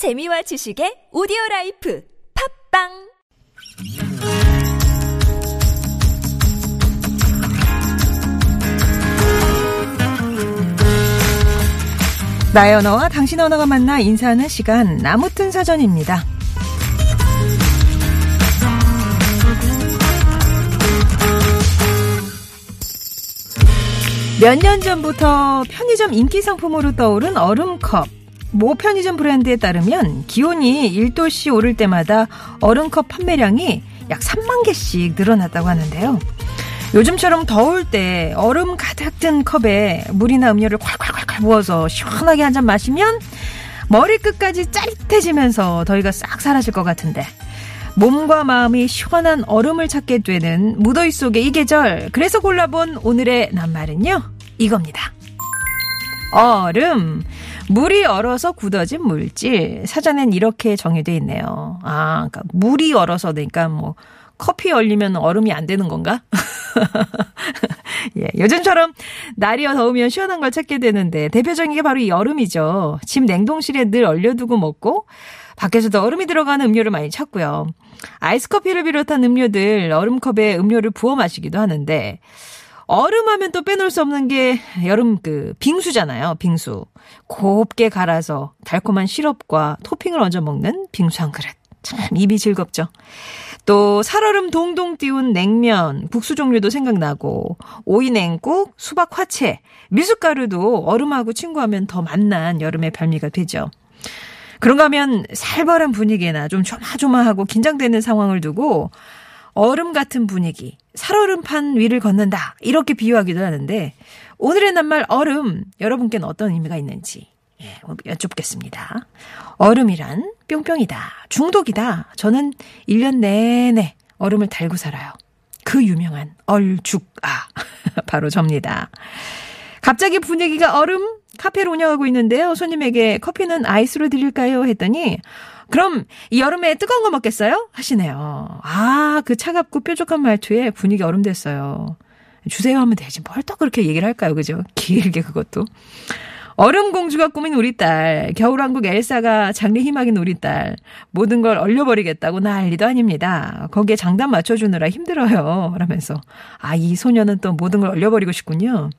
재미와 지식의 오디오 라이프 팟빵 나의 언어와 당신 언어가 만나 인사하는 시간 아무튼 사전입니다. 몇 년 전부터 편의점 인기 상품으로 떠오른 얼음컵. 모 편의점 브랜드에 따르면 기온이 1도씨 오를 때마다 얼음컵 판매량이 약 3만 개씩 늘어났다고 하는데요. 요즘처럼 더울 때 얼음 가득 든 컵에 물이나 음료를 콸콸콸콸 부어서 시원하게 한 잔 마시면 머리끝까지 짜릿해지면서 더위가 싹 사라질 것 같은데 몸과 마음이 시원한 얼음을 찾게 되는 무더위 속의 이 계절 그래서 골라본 오늘의 낱말은요 이겁니다. 얼음 물이 얼어서 굳어진 물질 사전엔 이렇게 정의돼 있네요. 아, 그러니까 물이 얼어서 그러니까 뭐 커피 얼리면 얼음이 안 되는 건가? 예, 요즘처럼 날이 더우면 시원한 걸 찾게 되는데 대표적인 게 바로 이 얼음이죠. 집 냉동실에 늘 얼려두고 먹고 밖에서도 얼음이 들어가는 음료를 많이 찾고요. 아이스커피를 비롯한 음료들 얼음컵에 음료를 부어 마시기도 하는데 얼음 하면 또 빼놓을 수 없는 게 여름 그 빙수잖아요. 빙수. 곱게 갈아서 달콤한 시럽과 토핑을 얹어 먹는 빙수 한 그릇. 참 입이 즐겁죠. 또 살얼음 동동 띄운 냉면, 국수 종류도 생각나고 오이 냉국, 수박 화채, 미숫가루도 얼음하고 친구하면 더 맛난 여름의 별미가 되죠. 그런가 하면 살벌한 분위기나 좀 조마조마하고 긴장되는 상황을 두고 얼음 같은 분위기, 살얼음판 위를 걷는다. 이렇게 비유하기도 하는데 오늘의 낱말 얼음 여러분께는 어떤 의미가 있는지 예, 여쭙겠습니다. 얼음이란 뿅뿅이다. 중독이다. 저는 1년 내내 얼음을 달고 살아요. 그 유명한 얼죽아. 바로 접니다. 갑자기 분위기가 얼음 카페를 운영하고 있는데요. 손님에게 커피는 아이스로 드릴까요? 했더니 그럼 이 여름에 뜨거운 거 먹겠어요? 하시네요. 아, 그 차갑고 뾰족한 말투에 분위기 얼음 됐어요. 주세요 하면 되지. 뭘 또 그렇게 얘기를 할까요? 그죠? 길게 그것도. 얼음 공주가 꾸민 우리 딸, 겨울왕국 엘사가 장래 희망인 우리 딸, 모든 걸 얼려버리겠다고 난리도 아닙니다. 거기에 장단 맞춰주느라 힘들어요. 라면서. 아, 이 소녀는 또 모든 걸 얼려버리고 싶군요.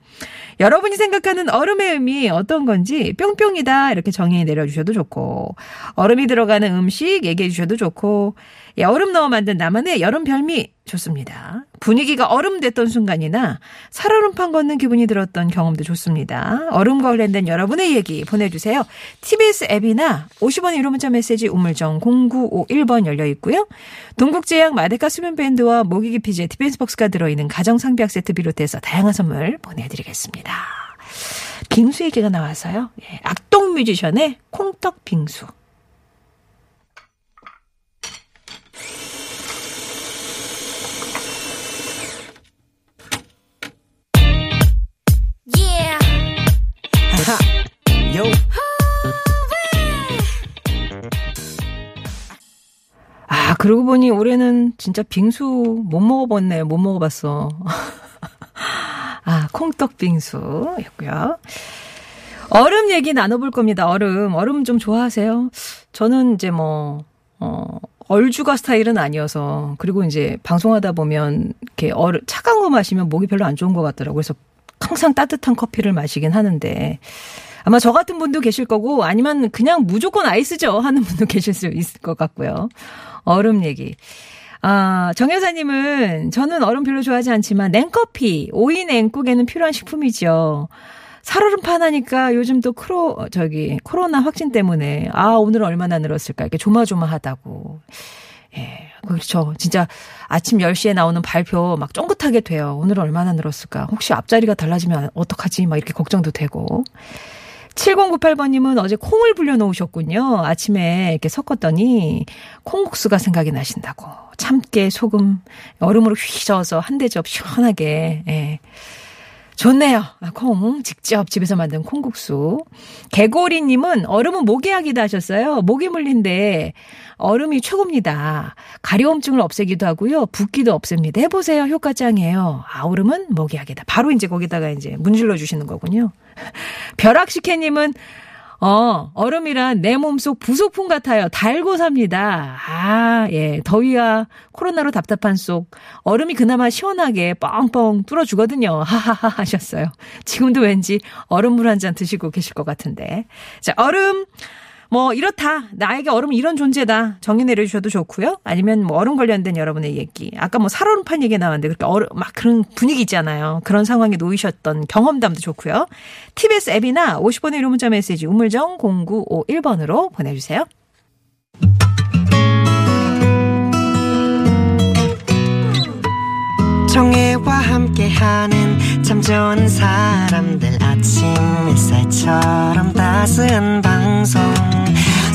여러분이 생각하는 얼음의 의미 어떤 건지 뿅뿅이다 이렇게 정의 내려주셔도 좋고, 얼음이 들어가는 음식 얘기해 주셔도 좋고, 예, 얼음 넣어 만든 나만의 여름 별미 좋습니다. 분위기가 얼음 됐던 순간이나 살얼음판 걷는 기분이 들었던 경험도 좋습니다. 얼음과 관련된 여러분의 얘기 보내주세요. TBS 앱이나 50원 유료 문자 메시지 우물정 0951번 열려 있고요. 동국제약 마데카 수면밴드와 모기 기피제 디펜스 박스가 들어있는 가정상비약 세트 비롯해서 다양한 선물 보내드리겠습니다. 빙수 얘기가 나와서요. 예, 악동 뮤지션의 콩떡 빙수. 요. 아, 그러고 보니 올해는 진짜 빙수 못 먹어봤네요. 못 먹어봤어. 아, 콩떡 빙수였고요. 얼음 얘기 나눠볼 겁니다. 얼음. 얼음 좀 좋아하세요? 저는 이제 뭐, 어, 얼주가 스타일은 아니어서, 그리고 이제 방송하다 보면, 이렇게 얼, 차가운 거 마시면 목이 별로 안 좋은 것 같더라고요. 그래서 항상 따뜻한 커피를 마시긴 하는데, 아마 저 같은 분도 계실 거고 아니면 그냥 무조건 아이스죠 하는 분도 계실 수 있을 것 같고요. 얼음 얘기. 아, 정 여사님은 저는 얼음 별로 좋아하지 않지만 냉커피, 오이 냉국에는 필요한 식품이죠. 살얼음판 하니까 요즘 또 크로, 저기, 코로나 확진 때문에, 아, 오늘 얼마나 늘었을까. 이렇게 조마조마하다고. 예, 그렇죠. 진짜 아침 10시에 나오는 발표 막 쫑긋하게 돼요. 오늘 얼마나 늘었을까. 혹시 앞자리가 달라지면 어떡하지? 막 이렇게 걱정도 되고. 7098번님은 어제 콩을 불려놓으셨군요. 아침에 이렇게 섞었더니 콩국수가 생각이 나신다고. 참깨, 소금, 얼음으로 휘저어서 한 대접 시원하게, 예. 좋네요. 아, 콩 직접 집에서 만든 콩국수. 개고리님은 얼음은 모기약이다 하셨어요. 모기 물린데 얼음이 최고입니다. 가려움증을 없애기도 하고요. 붓기도 없앱니다. 해보세요. 효과 짱이에요. 아, 얼음은 모기약이다. 바로 이제 거기다가 이제 문질러 주시는 거군요. 벼락식혜님은 어, 얼음이란 내 몸속 부속품 같아요. 달고 삽니다. 아, 예. 더위와 코로나로 답답한 속 얼음이 그나마 시원하게 뻥뻥 뚫어주거든요. 하하하 하셨어요. 지금도 왠지 얼음물 한 잔 드시고 계실 것 같은데. 자, 얼음. 뭐 이렇다. 나에게 얼음은 이런 존재다. 정의 내려주셔도 좋고요. 아니면 뭐 얼음 관련된 여러분의 얘기. 아까 뭐 살얼음판 얘기 나왔는데 그렇게 얼음 막 그런 분위기 있잖아요. 그런 상황에 놓이셨던 경험담도 좋고요. TBS 앱이나 50번의 유료 문자 메시지 우물정 0951번으로 보내주세요. 정혜와 함께하는 참 좋은 사람들 아침 햇살처럼 따스한 방송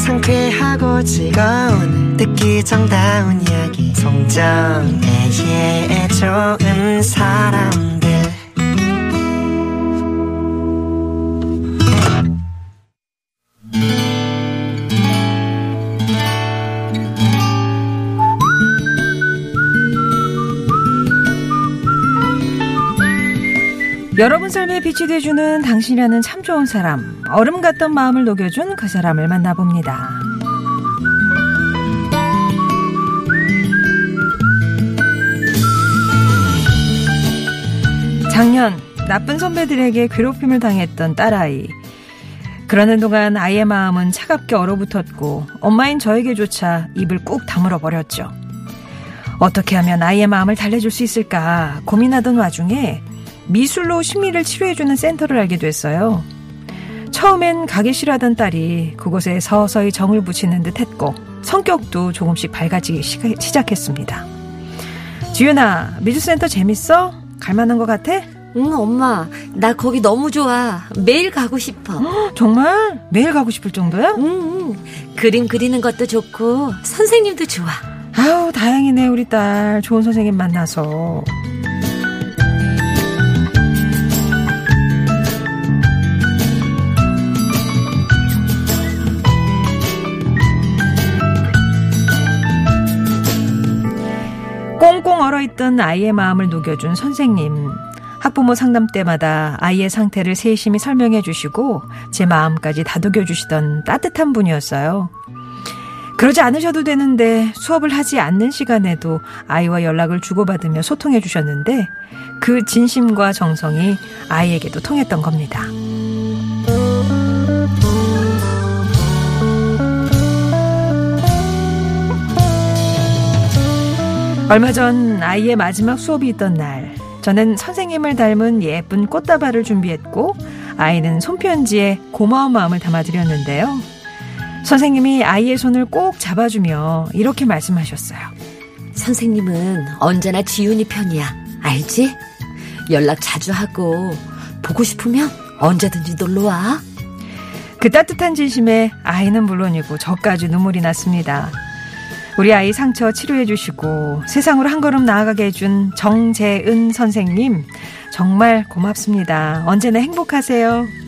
상쾌하고 즐거운 듣기 정다운 이야기. 송정애의 좋은 사람들. 여러분 삶에 빛이 돼주는 당신이라는 참 좋은 사람, 얼음 같던 마음을 녹여준 그 사람을 만나봅니다. 작년 나쁜 선배들에게 괴롭힘을 당했던 딸아이. 그러는 동안 아이의 마음은 차갑게 얼어붙었고 엄마인 저에게조차 입을 꾹 다물어 버렸죠. 어떻게 하면 아이의 마음을 달래줄 수 있을까 고민하던 와중에 미술로 심리를 치료해주는 센터를 알게 됐어요. 처음엔 가기 싫어하던 딸이 그곳에 서서히 정을 붙이는 듯 했고 성격도 조금씩 밝아지기 시작했습니다. 지윤아, 미술센터 재밌어? 갈만한 것 같아? 응, 엄마. 나 거기 너무 좋아. 매일 가고 싶어. 어, 정말? 매일 가고 싶을 정도야? 응, 응. 그림 그리는 것도 좋고, 선생님도 좋아. 아우, 다행이네, 우리 딸. 좋은 선생님 만나서. 꽁꽁 얼어있던 아이의 마음을 녹여준 선생님. 학부모 상담 때마다 아이의 상태를 세심히 설명해 주시고 제 마음까지 다독여 주시던 따뜻한 분이었어요. 그러지 않으셔도 되는데 수업을 하지 않는 시간에도 아이와 연락을 주고받으며 소통해 주셨는데 그 진심과 정성이 아이에게도 통했던 겁니다. 얼마 전 아이의 마지막 수업이 있던 날, 저는 선생님을 닮은 예쁜 꽃다발을 준비했고, 아이는 손편지에 고마운 마음을 담아드렸는데요. 선생님이 아이의 손을 꼭 잡아주며 이렇게 말씀하셨어요. 선생님은 언제나 지훈이 편이야. 알지? 연락 자주 하고, 보고 싶으면 언제든지 놀러 와. 그 따뜻한 진심에 아이는 물론이고 저까지 눈물이 났습니다. 우리 아이 상처 치료해 주시고 세상으로 한 걸음 나아가게 해준 정재은 선생님 정말 고맙습니다. 언제나 행복하세요.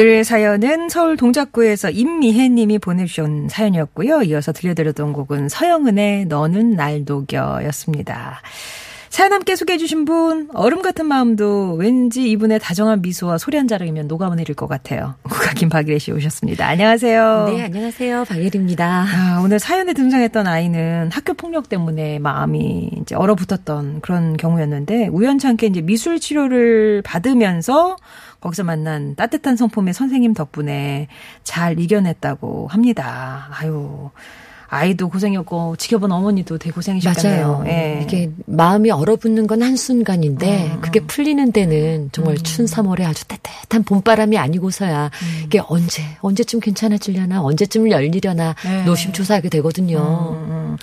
오늘 사연은 서울 동작구에서 임미혜 님이 보내주신 사연이었고요. 이어서 들려드렸던 곡은 서영은의 너는 날 녹여 였습니다. 사연 함께 소개해 주신 분 얼음 같은 마음도 왠지 이분의 다정한 미소와 소리 한 자락이면 녹아내릴 것 같아요. 국악인 박예리 씨 오셨습니다. 안녕하세요. 네, 안녕하세요. 박예리입니다. 아, 오늘 사연에 등장했던 아이는 학교 폭력 때문에 마음이 이제 얼어붙었던 그런 경우였는데 우연찮게 이제 미술 치료를 받으면서 거기서 만난 따뜻한 성품의 선생님 덕분에 잘 이겨냈다고 합니다. 아유. 아이도 고생이었고 지켜본 어머니도. 맞아요. 예. 이게 마음이 얼어붙는 건 한순간인데 음. 그게 풀리는 데는 정말 음. 춘 3월에 아주 따뜻한 봄바람이 아니고서야 음. 이게 언제 언제쯤 괜찮아지려나 언제쯤 열리려나 네. 노심초사하게 되거든요.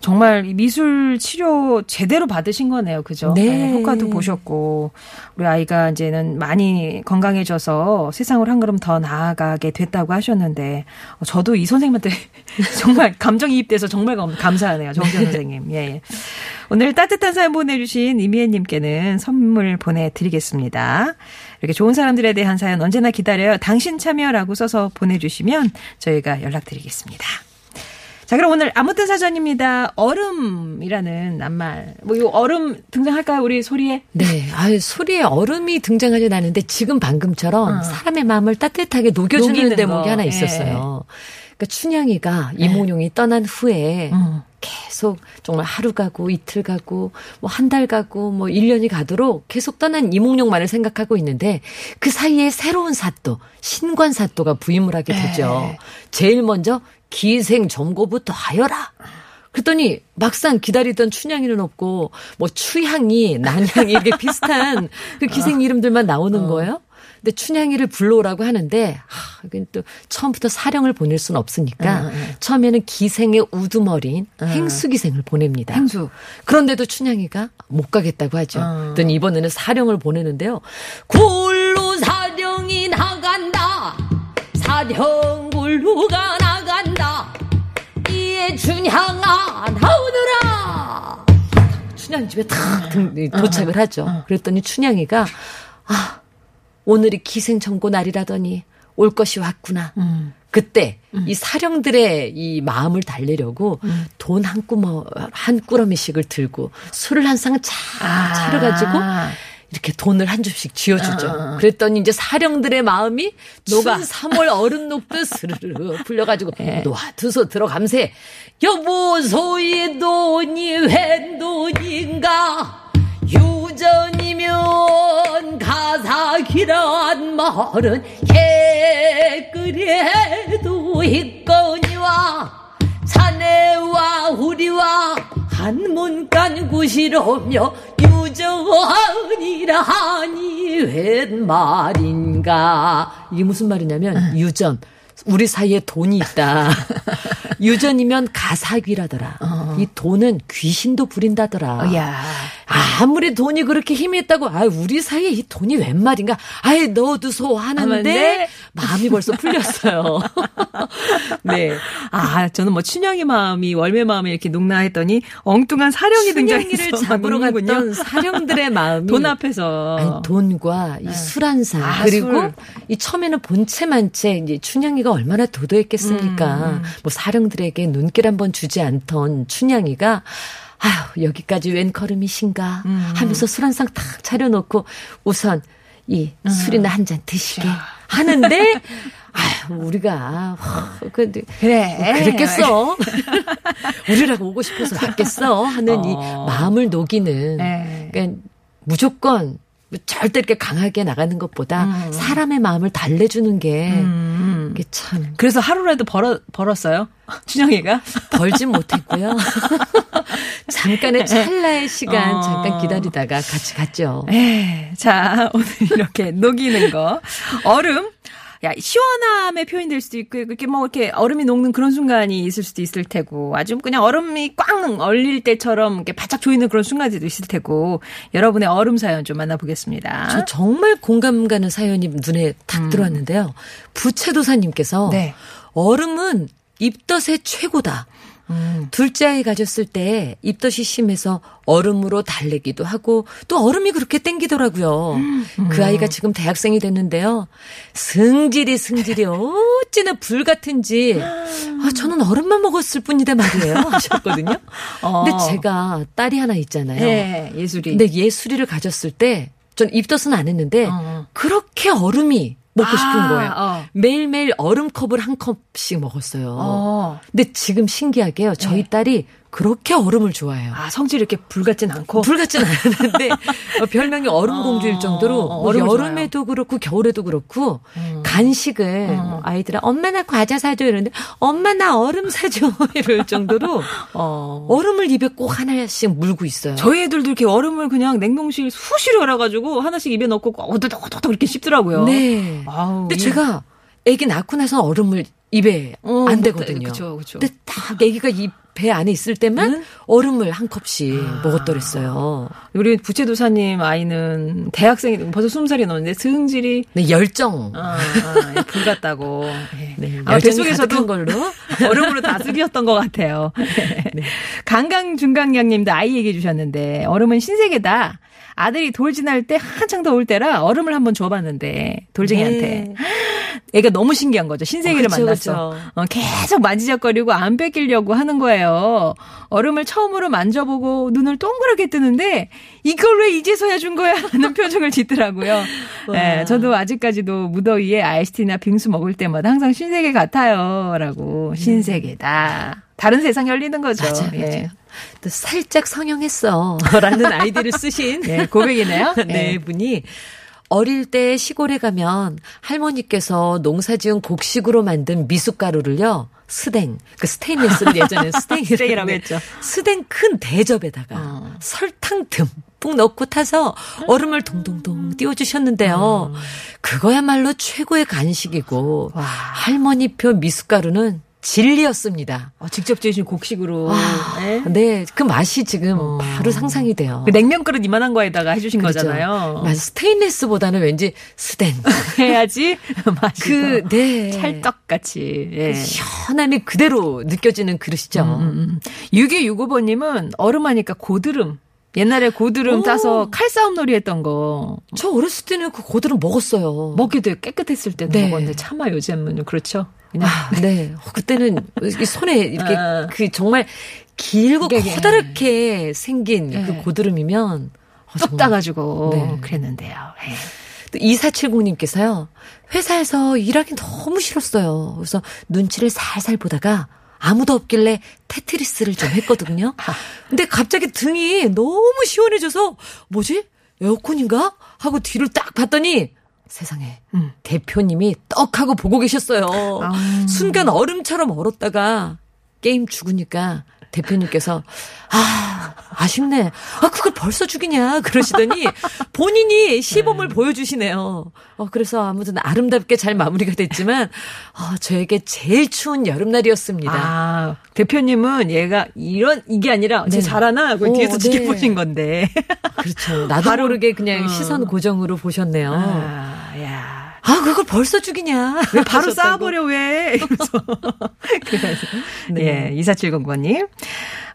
정말 이 미술 치료 제대로 받으신 거네요. 그죠? 네. 효과도 보셨고, 우리 아이가 이제는 많이 건강해져서 세상을 한 걸음 더 나아가게 됐다고 하셨는데, 어, 저도 이 선생님한테 정말 감정이입돼서 정말 감- 감사하네요. 정지현 선생님. 예, 예. 오늘 따뜻한 사연 보내주신 이미애님께는 선물 보내드리겠습니다. 이렇게 좋은 사람들에 대한 사연 언제나 기다려요. 당신 참여라고 써서 보내주시면 저희가 연락드리겠습니다. 자, 그럼 오늘 아무튼 사전입니다. 얼음이라는 낱말. 뭐, 이 얼음 등장할까요? 우리 소리에? 네, 아 소리에 얼음이 등장하진 않는데 지금 방금처럼 어. 사람의 마음을 따뜻하게 녹여주는 대목이 거. 하나 예. 있었어요. 그러니까 춘향이가 이몽룡이 떠난 후에 음. 계속 정말 하루 가고 이틀 가고 뭐 한 달 가고 뭐 1년이 가도록 계속 떠난 이몽룡만을 생각하고 있는데 그 사이에 새로운 사또, 신관 사또가 부임을 하게 되죠. 네. 제일 먼저 기생 점고부터 하여라. 그랬더니 막상 기다리던 춘향이는 없고 뭐 추향이, 난향이 이게 비슷한 그 기생 이름들만 나오는 거예요. 근데 춘향이를 불러오라고 하는데 하, 이건 또 처음부터 사령을 보낼 수는 없으니까 응, 응. 처음에는 기생의 우두머리인 행수 기생을 보냅니다. 행수. 그런데도 춘향이가 못 가겠다고 하죠. 어. 그랬더니 이번에는 사령을 보내는데요. 굴로 사령이 나간다. 사령 굴로 가 나 간다. 이에 춘향아 나오너라. 춘향 집에 탁 등- 도착을 하죠. 그랬더니 춘향이가 아 오늘이 기생청고 날이라더니 올 것이 왔구나. 음. 그때 이 사령들의 이 마음을 달래려고 돈한 꾸머 한 꾸러미씩을 들고 술을 한 상 차, 아. 차려 가지고 이렇게 돈을 한 줍씩 쥐어주죠. 어, 어. 그랬더니 이제 사령들의 마음이 녹아. 녹아 3월 얼음 녹듯 스르르 풀려가지고 예. 놓아두소 들어감세. 여보 소의 돈이 웬 돈인가? 유전이면 가사기란 말은 개그래도 있거니와 자네와 우리와 한문간 구시로며 유전이라니 웬 말인가 이게 무슨 말이냐면 유전 우리 사이에 돈이 있다. 유전이면 가사귀라더라. 이 돈은 귀신도 부린다더라. 어, 야. 아무리 돈이 그렇게 힘이 있다고, 아, 우리 사이에 이 돈이 웬 말인가? 아이, 넣어두소 하는데, 하는데 마음이 벌써 풀렸어요. 네. 아, 저는 뭐 춘향이 마음이 월매 마음이 이렇게 녹나했더니 엉뚱한 사령이 등장해서 춘향이를 잡으러 녹는군요. 갔던 사령들의 마음이. 돈 앞에서 아니, 돈과 이 술한 상. 아, 그리고 술. 이 처음에는 본체만 채 이제 춘향이가 얼마나 도도했겠습니까. 뭐 사령들에게 눈길 한번 주지 않던 춘 향이가 아휴, 여기까지 웬 걸음이신가 하면서 술 한 상 탁 차려놓고 우선 이 술이나 한 잔 드시게 하는데 아휴, 우리가 근데 그래. 그랬겠어. 우리라고 오고 싶어서 왔겠어 하는 이 어. 마음을 녹이는 네. 그러니까 무조건 절대 이렇게 강하게 나가는 것보다 음. 사람의 마음을 달래주는 게 음. 이게 참 그래서 하루라도 벌어, 벌었어요? 춘향이가? 벌진 못했고요. 잠깐의 찰나의 시간 어. 잠깐 기다리다가 같이 갔죠. 에, 자, 오늘 이렇게 녹이는 거. 얼음. 야, 시원함의 표현이 될 수도 있고, 이렇게 뭐, 이렇게 얼음이 녹는 그런 순간이 있을 수도 있을 테고, 아주 그냥 얼음이 꽝 얼릴 때처럼 이렇게 바짝 조이는 그런 순간들도 있을 테고, 여러분의 얼음 사연 좀 만나보겠습니다. 저 정말 공감 가는 사연이 눈에 탁 들어왔는데요. 부채도사님께서 음. 네. 얼음은 입덧의 최고다. 음. 둘째 아이 가졌을 때 입덧이 심해서 얼음으로 달래기도 하고 또 얼음이 그렇게 땡기더라고요. 음. 그 아이가 지금 대학생이 됐는데요. 승질이 승질이 어찌나 불 같은지 아, 저는 얼음만 먹었을 뿐이다 말이에요 하셨거든요. 어. 근데 제가 딸이 하나 있잖아요. 네, 예술이. 근데 예술이를 가졌을 때 전 입덧은 안 했는데 어. 그렇게 얼음이 먹고 싶은 아, 거예요. 어. 매일매일 얼음컵을 한 컵씩 먹었어요. 어. 근데 지금 신기하게요. 저희 딸이 그렇게 얼음을 좋아해요. 아, 성질이 이렇게 불같진 않고. 불 같진 않았는데 어, 별명이 얼음공주일 정도로 어, 뭐 여름에도 그렇고 겨울에도 그렇고 간식을 뭐 아이들아 엄마 나 과자 사줘 이러는데 엄마 나 얼음 사줘 이럴 정도로 어. 얼음을 입에 꼭 하나씩 물고 있어요. 저희 애들도 이렇게 얼음을 그냥 냉동실 수시로 열어가지고 하나씩 입에 넣고 어드덕어드덕 이렇게 씹더라고요. 네. 아우, 근데 이- 제가 아기 낳고 나서 얼음을 입에 어, 안 못- 되거든요. 그쵸, 그쵸. 근데 딱 아기가 이배 안에 있을 때만 응? 얼음을 한 컵씩 아. 먹었더랬어요. 우리 부채도사님 아이는 대학생이 벌써 스무 살이 넘었는데 승질이 네, 열정. 아, 아, 불 같다고. 예. 네, 아마 열정이 뱃속에서도 걸로. 얼음으로 다스리었던 것 같아요. 강강 중강량님도 아이 얘기해 주셨는데 얼음은 신세계다. 아들이 돌 지날 때 한창 더울 때라 얼음을 한번 줘봤는데 돌쟁이한테 네. 애가 너무 신기한 거죠. 신세계를 어, 그쵸, 만났어. 그쵸. 어, 계속 만지작거리고 안 뺏기려고 하는 거예요. 얼음을 처음으로 만져보고 눈을 동그랗게 뜨는데 이걸 왜 이제서야 준 거야 하는 표정을 짓더라고요. 예, 저도 아직까지도 무더위에 아이스티나 빙수 먹을 때마다 항상 신세계 같아요라고 신세계다. 다른 세상 열리는 거죠. 음. 맞아요, 예. 맞아요. 또 살짝 성형했어. 라는 아이디를 쓰신. 예, 고백이네요. 네, 예. 분이 어릴 때 시골에 가면 할머니께서 농사 지은 곡식으로 만든 미숫가루를요. 스댕, 그 스테인레스를 예전에 스댕이라고 했죠. 스댕 큰 대접에다가 어. 설탕 듬뿍 넣고 타서 얼음을 동동동 띄워주셨는데요. 그거야말로 최고의 간식이고 와. 할머니표 미숫가루는 진리였습니다. 어, 직접 지으신 곡식으로. 예? 네, 그 맛이 지금 어. 바로 상상이 돼요. 그 냉면 그릇 이만한 거에다가 해주신 그렇죠. 거잖아요. 맞아, 스테인레스보다는 왠지 스댕. 해야지 맛이 그, 더 네. 찰떡같이. 예. 시원함이 그대로 느껴지는 그릇이죠. 음. 6265번님은 얼음하니까 고드름. 옛날에 고드름 오. 따서 칼싸움 놀이 했던 거. 저 어렸을 때는 그 고들은 먹었어요. 먹기도 깨끗했을 때는 네. 먹었는데 차마 요즘은 그렇죠. 그냥 아, 네. 어, 그때는 이 손에 이렇게 아. 그 정말 길고 이게, 이게. 커다랗게 생긴 네. 그 고드름이면 어, 뚝 정말 따가지고 네. 그랬는데요. 예. 또 2470님께서요. 회사에서 일하기 너무 싫었어요. 그래서 눈치를 살살 보다가 아무도 없길래 테트리스를 좀 했거든요. 근데 갑자기 등이 너무 시원해져서 뭐지? 에어컨인가? 하고 뒤를 딱 봤더니 세상에 음. 대표님이 떡하고 보고 계셨어요. 아우. 순간 얼음처럼 얼었다가 게임 죽으니까 대표님께서 아 아쉽네. 아 그걸 벌써 죽이냐 그러시더니 본인이 시범을 보여주시네요. 어 그래서 아무튼 아름답게 잘 마무리가 됐지만 어, 저에게 제일 추운 여름날이었습니다. 아, 대표님은 얘가 이런, 이게 아니라 쟤 네. 잘하나? 하고 오, 뒤에서 네. 지켜보신 건데. 그렇죠. 나도 바로- 모르게 그냥 어. 시선 고정으로 보셨네요. 아, 야. 아 그걸 벌써 죽이냐? 왜 바로. 쌓아버려, 왜? 이러면서. 그래서. 네. 예, 2470번님.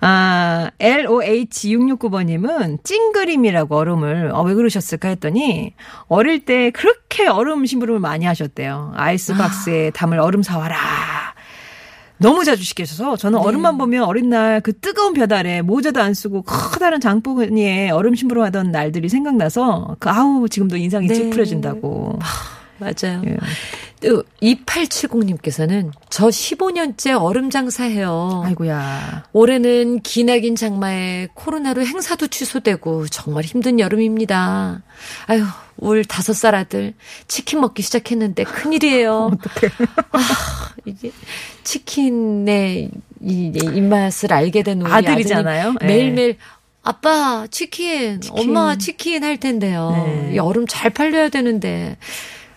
아, LOH669번님은 찡그림이라고 얼음을, 어, 왜 그러셨을까 했더니, 어릴 때 그렇게 얼음 심부름을 많이 하셨대요. 아이스박스에 담을 얼음 사와라. 너무 자주 시키셔서 저는 얼음만 보면 어린 날 그 뜨거운 볕 아래 모자도 안 쓰고 커다란 장바구니에 얼음 심부름 하던 날들이 생각나서 그 아우 지금도 인상이 네. 찌푸려진다고. 맞아요. 예. 또 2870님께서는 저 15년째 얼음 장사해요. 아이고야. 올해는 기나긴 장마에 코로나로 행사도 취소되고 정말 힘든 여름입니다. 아유, 올 다섯 살 아들 치킨 먹기 시작했는데 큰일이에요. 아, 이게 치킨의 이 입맛을 알게 된 우리 아들이잖아요. 아들이 예. 매일매일 아빠 치킨, 엄마 치킨 할 텐데요. 네. 이 얼음 잘 팔려야 되는데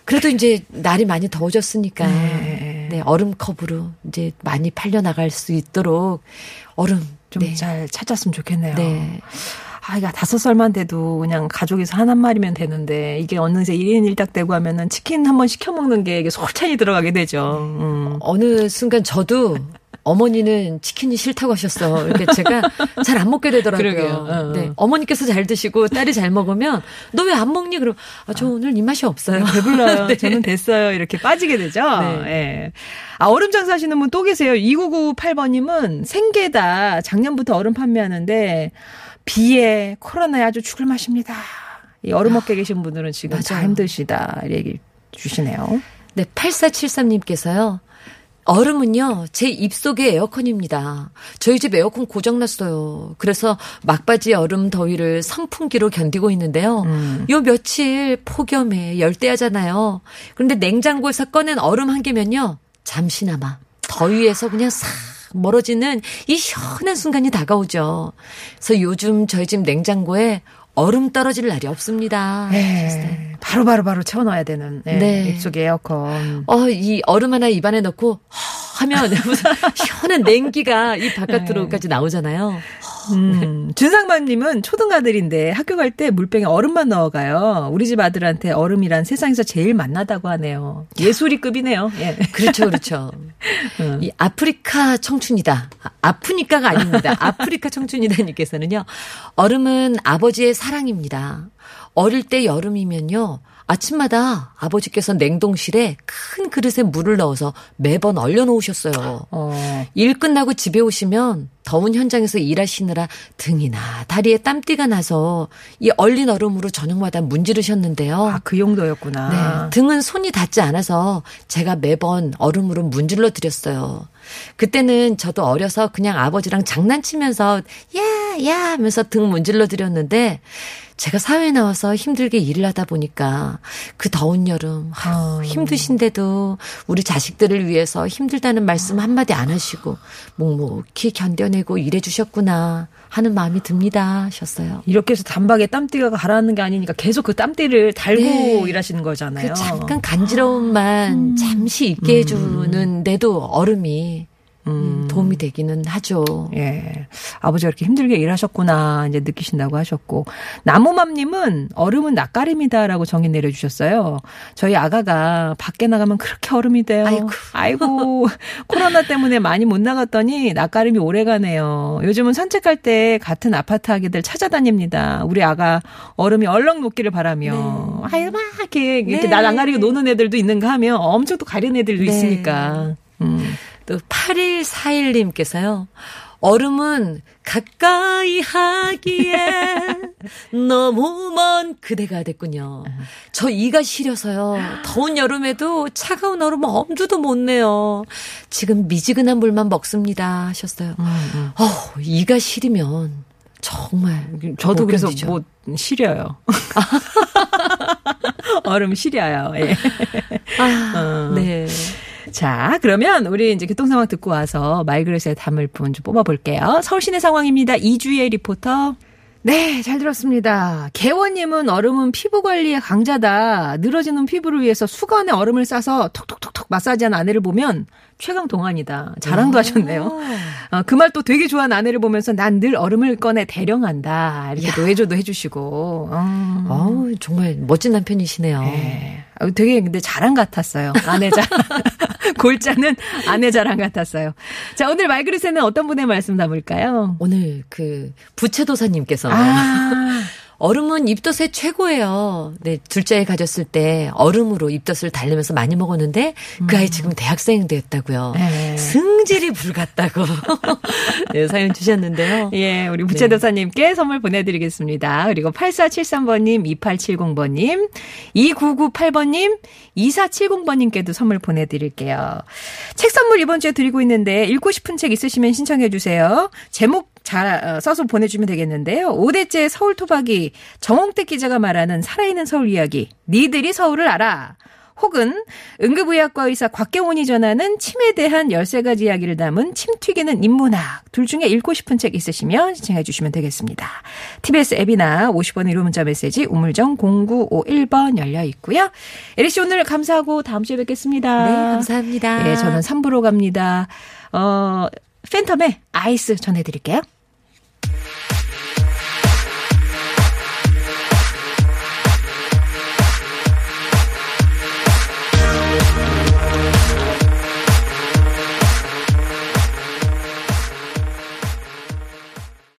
그래도 이제 날이 많이 더워졌으니까 네. 네, 얼음컵으로 이제 많이 팔려 나갈 수 있도록 얼음 좀 네. 잘 찾았으면 좋겠네요. 네. 아이가 다섯 살만 돼도 그냥 가족에서 한 한 마리면 되는데 이게 어느새 1인 1닭 되고 하면은 치킨 한 번 시켜 먹는 게 이게 솔찬히 들어가게 되죠. 음. 어느 순간 저도 어머니는 치킨이 싫다고 하셨어. 이렇게 제가 잘 안 먹게 되더라고요. 그러게요. 어, 어. 네. 어머니께서 잘 드시고 딸이 잘 먹으면 너 왜 안 먹니? 그럼 아, 저 오늘 입맛이 없어요. 배불러요. 네. 저는 됐어요. 이렇게 빠지게 되죠. 네. 예. 아, 얼음 장사하시는 분 또 계세요. 2998번님은 생계다. 작년부터 얼음 판매하는데 비에 코로나에 아주 죽을 맛입니다. 이 얼음 먹게 계신 분들은 지금 다 맞아요. 힘드시다. 이 얘기 주시네요. 네, 8473님께서요. 얼음은요, 제 입속의 에어컨입니다. 저희 집 에어컨 고장났어요. 그래서 막바지 여름 더위를 선풍기로 견디고 있는데요. 음. 요 며칠 폭염에 열대야잖아요. 그런데 냉장고에서 꺼낸 얼음 한 개면요, 잠시나마 더위에서 그냥 싹 멀어지는 이 시원한 순간이 다가오죠. 그래서 요즘 저희 집 냉장고에 얼음 떨어질 날이 없습니다. 네. 바로 바로 바로 채워 넣어야 되는 네. 네. 입속에 에어컨. 어, 이 얼음 하나 입안에 넣고 하면 무슨 시원한 냉기가 이 바깥으로까지 나오잖아요. 음, 준상만님은 초등아들인데 학교 갈 때 물병에 얼음만 넣어가요. 우리 집 아들한테 얼음이란 세상에서 제일 맛나다고 하네요. 예술이급이네요. 예. 그렇죠, 그렇죠. 음. 이 아프리카 청춘이다. 아, 아프니까가 아닙니다. 아프리카 청춘이다님께서는요. 얼음은 아버지의 사랑입니다. 어릴 때 여름이면요. 아침마다 아버지께서 냉동실에 큰 그릇에 물을 넣어서 매번 얼려놓으셨어요. 어, 일 끝나고 집에 오시면 더운 현장에서 일하시느라 등이나 다리에 땀띠가 나서 이 얼린 얼음으로 저녁마다 문지르셨는데요. 아, 그 용도였구나. 네, 등은 손이 닿지 않아서 제가 매번 얼음으로 문질러 드렸어요. 그때는 저도 어려서 그냥 아버지랑 장난치면서 야, 야 하면서 등 문질러 드렸는데 제가 사회에 나와서 힘들게 일을 하다 보니까 그 더운 여름 아유, 힘드신데도 우리 자식들을 위해서 힘들다는 말씀 한마디 안 하시고 묵묵히 견뎌내고 일해 주셨구나 하는 마음이 듭니다 하셨어요. 이렇게 해서 단박에 땀띠가 가라앉는 게 아니니까 계속 그 땀띠를 달고 네. 일하시는 거잖아요. 그 잠깐 간지러움만 잠시 있게 해주는데도 얼음이 음, 도움이 되기는 하죠. 예. 아버지가 이렇게 힘들게 일하셨구나, 이제 느끼신다고 하셨고. 나무맘님은 얼음은 낯가림이다라고 정의 내려주셨어요. 저희 아가가 밖에 나가면 그렇게 얼음이 돼요. 아이고. 아이고. 코로나 때문에 많이 못 나갔더니 낯가림이 오래 가네요. 요즘은 산책할 때 같은 아파트 아기들 찾아다닙니다. 우리 아가 얼음이 얼렁 녹기를 바라며. 아유, 막 이렇게, 이렇게 네. 날안 가리고 노는 애들도 있는가 하면 엄청 또 가린 애들도 네. 있으니까. 음. 또 8141님께서요. 얼음은 가까이 하기에 너무 먼 그대가 됐군요. 저 이가 시려서요. 더운 여름에도 차가운 얼음 엄두도 못 내요. 지금 미지근한 물만 먹습니다. 하셨어요. 어, 이가 시리면 정말 저도 못 그래서 견디죠. 뭐 시려요. 얼음 시려요. 예. 아, 네. 자, 그러면 우리 이제 교통 상황 듣고 와서 말그릇에 담을 분 좀 뽑아볼게요. 서울시내 상황입니다. 이주혜 리포터. 네, 잘 들었습니다. 개원님은 얼음은 피부 관리의 강자다. 늘어지는 피부를 위해서 수건에 얼음을 싸서 톡톡톡톡 마사지한 아내를 보면 최강 동안이다. 자랑도 하셨네요. 어, 그 말 또 되게 좋아하는 아내를 보면서 난 늘 얼음을 꺼내 대령한다. 이렇게 또 외조도 해주시고. 음. 어우, 정말 멋진 남편이시네요. 네. 아, 되게 근데 자랑 같았어요. 아내 자랑. 골자는 아내 자랑 같았어요. 자, 오늘 말그릇에는 어떤 분의 말씀 담을까요? 오늘 그 부채도사님께서 아, 얼음은 입덧에 최고예요. 네, 둘째 애 가졌을 때 얼음으로 입덧을 달래면서 많이 먹었는데 그 아이 지금 대학생 됐다고요. 네. 승질이 불같다고 네, 사연 주셨는데요. 예, 우리 부채도사님께 선물 보내드리겠습니다. 그리고 8473번님, 2870번님, 2998번님, 2470번님께도 선물 보내드릴게요. 책 선물 이번 주에 드리고 있는데 읽고 싶은 책 있으시면 신청해 주세요. 제목 잘 어, 써서 보내주면 되겠는데요. 5대째 서울 토박이 정홍택 기자가 말하는 살아있는 서울 이야기. 니들이 서울을 알아. 혹은 응급의학과 의사 곽경원이 전하는 침에 대한 13가지 이야기를 담은 침 튀기는 인문학 둘 중에 읽고 싶은 책 있으시면 신청해 주시면 되겠습니다. TBS 앱이나 50원 유료 문자 메시지 우물정 0951번 열려 있고요. 에리 씨 오늘 감사하고 다음 주에 뵙겠습니다. 네, 감사합니다. 예, 저는 3부로 갑니다. 어, 팬텀의 아이스 전해드릴게요.